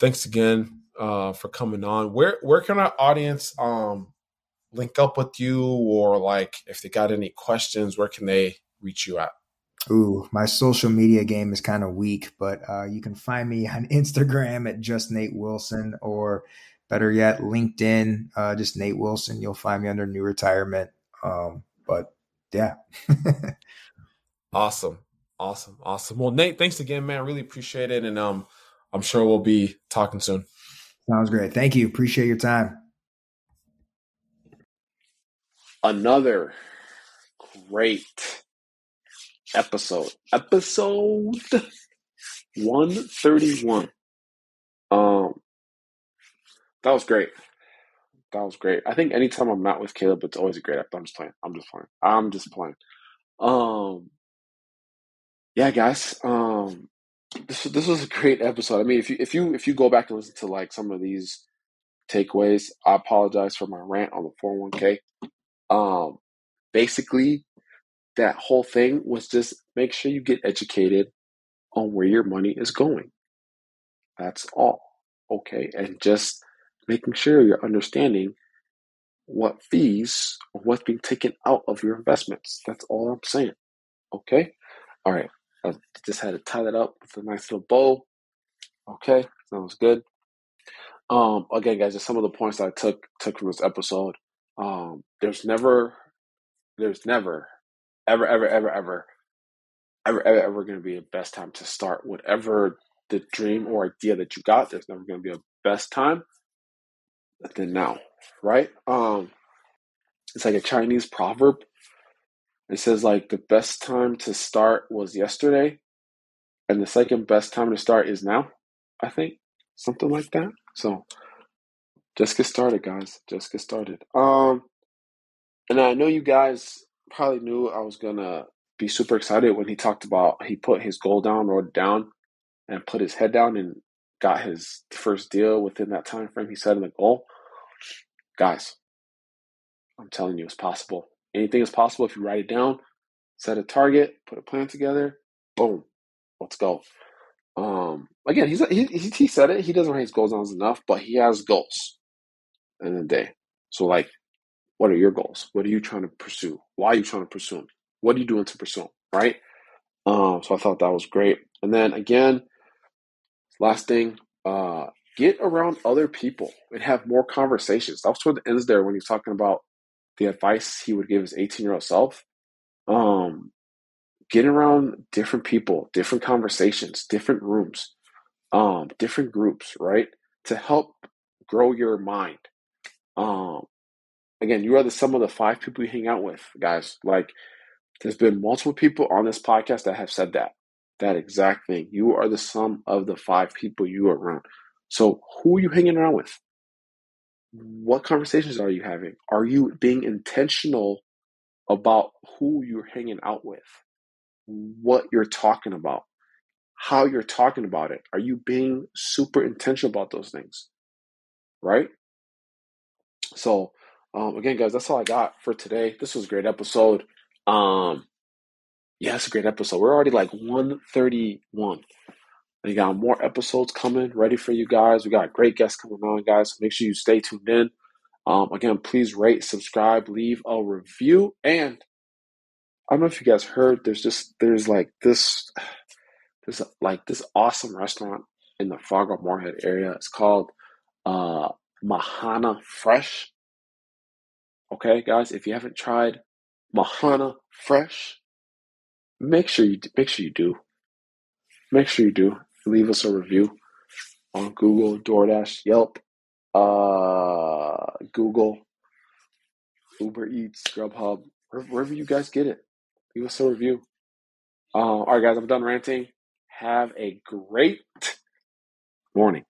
thanks again uh for coming on. Where where can our audience um link up with you or like if they got any questions where can they reach you at? Ooh, my social media game is kind of weak, but uh, you can find me on Instagram at just Nate Wilson, or better yet, LinkedIn, uh, just Nate Wilson. You'll find me under New Retirement. Um, but yeah, awesome, awesome, awesome. Well, Nate, thanks again, man. Really appreciate it, and um, I'm sure we'll be talking soon. Sounds great. Thank you. Appreciate your time. Another great episode. Episode 131. Um that was great. That was great. I think anytime I'm not with Caleb, it's always a great episode. I'm just playing. I'm just playing. I'm just playing. Um yeah, guys. Um this this was a great episode. I mean, if you if you if you go back and listen to like some of these takeaways, I apologize for my rant on the 401k. Um basically that whole thing was just make sure you get educated on where your money is going. That's all. Okay. And just making sure you're understanding what fees or what's being taken out of your investments. That's all I'm saying. Okay. All right. I just had to tie that up with a nice little bow. Okay. Was good. Um, again, guys, just some of the points I took took from this episode. Um, there's never, there's never ever, ever, ever, ever, ever, ever, ever going to be a best time to start whatever the dream or idea that you got. There's never going to be a best time than now, right? Um, it's like a Chinese proverb. It says like the best time to start was yesterday, and the second best time to start is now. I think something like that. So just get started, guys. Just get started. Um, and I know you guys probably knew I was gonna be super excited when he talked about he put his goal down, wrote it down, and put his head down and got his first deal within that time frame he set in the goal. Guys, I'm telling you, it's possible. Anything is possible if you write it down, set a target, put a plan together. Boom, let's go. Um, again, he's he he said it. He doesn't write his goals down enough, but he has goals in the day. So like what are your goals? What are you trying to pursue? Why are you trying to pursue them? What are you doing to pursue them? Right? Um, so I thought that was great. And then again, last thing, uh, get around other people and have more conversations. That was toward the ends there when he's talking about the advice he would give his 18 year old self. Um, get around different people, different conversations, different rooms, um, different groups, right? To help grow your mind. Um, again, you are the sum of the five people you hang out with, guys. Like, there's been multiple people on this podcast that have said that, that exact thing. You are the sum of the five people you are around. So, who are you hanging around with? What conversations are you having? Are you being intentional about who you're hanging out with? What you're talking about? How you're talking about it? Are you being super intentional about those things? Right? So, um, again, guys, that's all I got for today. This was a great episode. Um, yeah, it's a great episode. We're already like 131. We got more episodes coming ready for you guys. We got great guests coming on, guys. So make sure you stay tuned in. Um, again, please rate, subscribe, leave a review. And I don't know if you guys heard, there's just, there's like this, there's like this awesome restaurant in the Fargo Moorhead area. It's called uh, Mahana Fresh. Okay, guys, if you haven't tried Mahana Fresh, make sure you make sure you do. Make sure you do. Leave us a review on Google, DoorDash, Yelp, uh, Google, Uber Eats, Grubhub, wherever you guys get it. Leave us a review. Uh, all right, guys, I'm done ranting. Have a great morning.